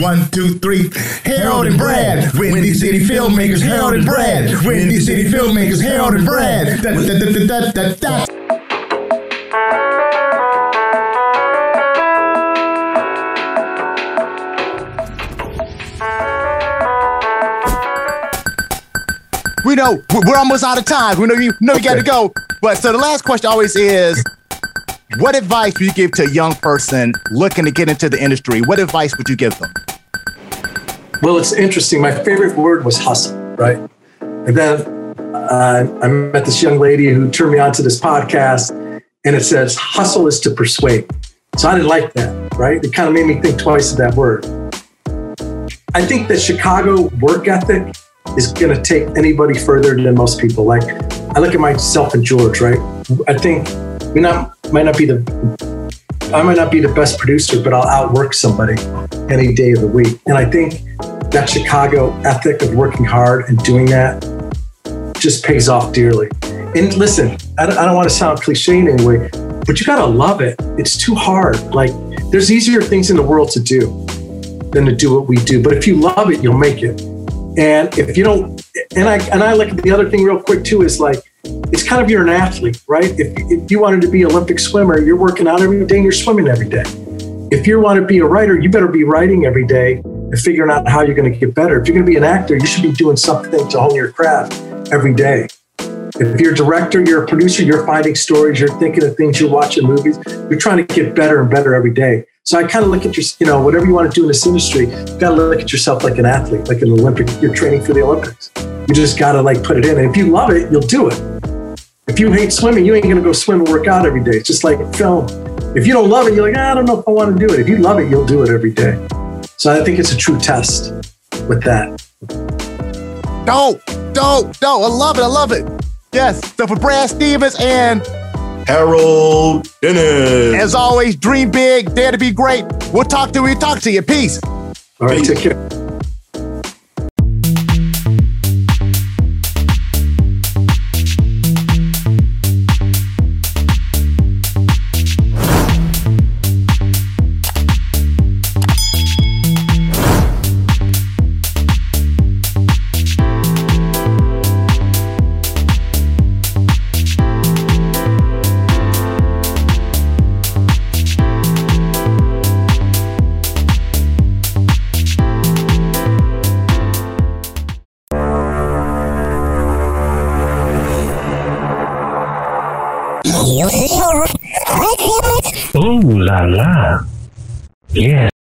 One, two, three. Harold and Brad. Windy City Filmmakers. Harold and Brad. Windy City Filmmakers. Harold and Brad. Da, da, da, da, da, da. We know we're almost out of time. We know you know you got to go. But so the last question always is what advice would you give to a young person looking to get into the industry? What advice would you give them? Well, it's interesting. My favorite word was hustle, right? And then uh, I met this young lady who turned me on to this podcast, and it says, hustle is to persuade. So I didn't like that, right? It kind of made me think twice of that word. I think that Chicago work ethic is going to take anybody further than most people. Like, I look at myself and George, right? I think you not might not be the I might not be the best producer, but I'll outwork somebody any day of the week. And I think that Chicago ethic of working hard and doing that just pays off dearly. And listen, I don't, I don't want to sound cliche in any way, but you got to love it. It's too hard. Like, there's easier things in the world to do than to do what we do. But if you love it, you'll make it. And if you don't, and I and I at the other thing real quick too is like it's kind of you're an athlete, right? If, if you wanted to be an Olympic swimmer, you're working out every day and you're swimming every day. If you want to be a writer, you better be writing every day and figuring out how you're going to get better. If you're going to be an actor, you should be doing something to hone your craft every day. If you're a director, you're a producer, you're finding stories, you're thinking of things, you're watching movies, you're trying to get better and better every day. So I kind of look at your, you know, whatever you want to do in this industry, you got to look at yourself like an athlete, like an Olympic. You're training for the Olympics. You just got to like put it in. And if you love it, you'll do it. If you hate swimming, you ain't going to go swim and work out every day. It's just like film. If you don't love it, you're like, ah, I don't know if I want to do it. If you love it, you'll do it every day. So I think it's a true test with that. Don't, don't, don't. I love it. I love it. Yes. So for Brad Stevens and Harold Dennis. as always, dream big, dare to be great. We'll talk to you. We'll talk to you. Peace. All right, take care. Ooh la la. Yeah.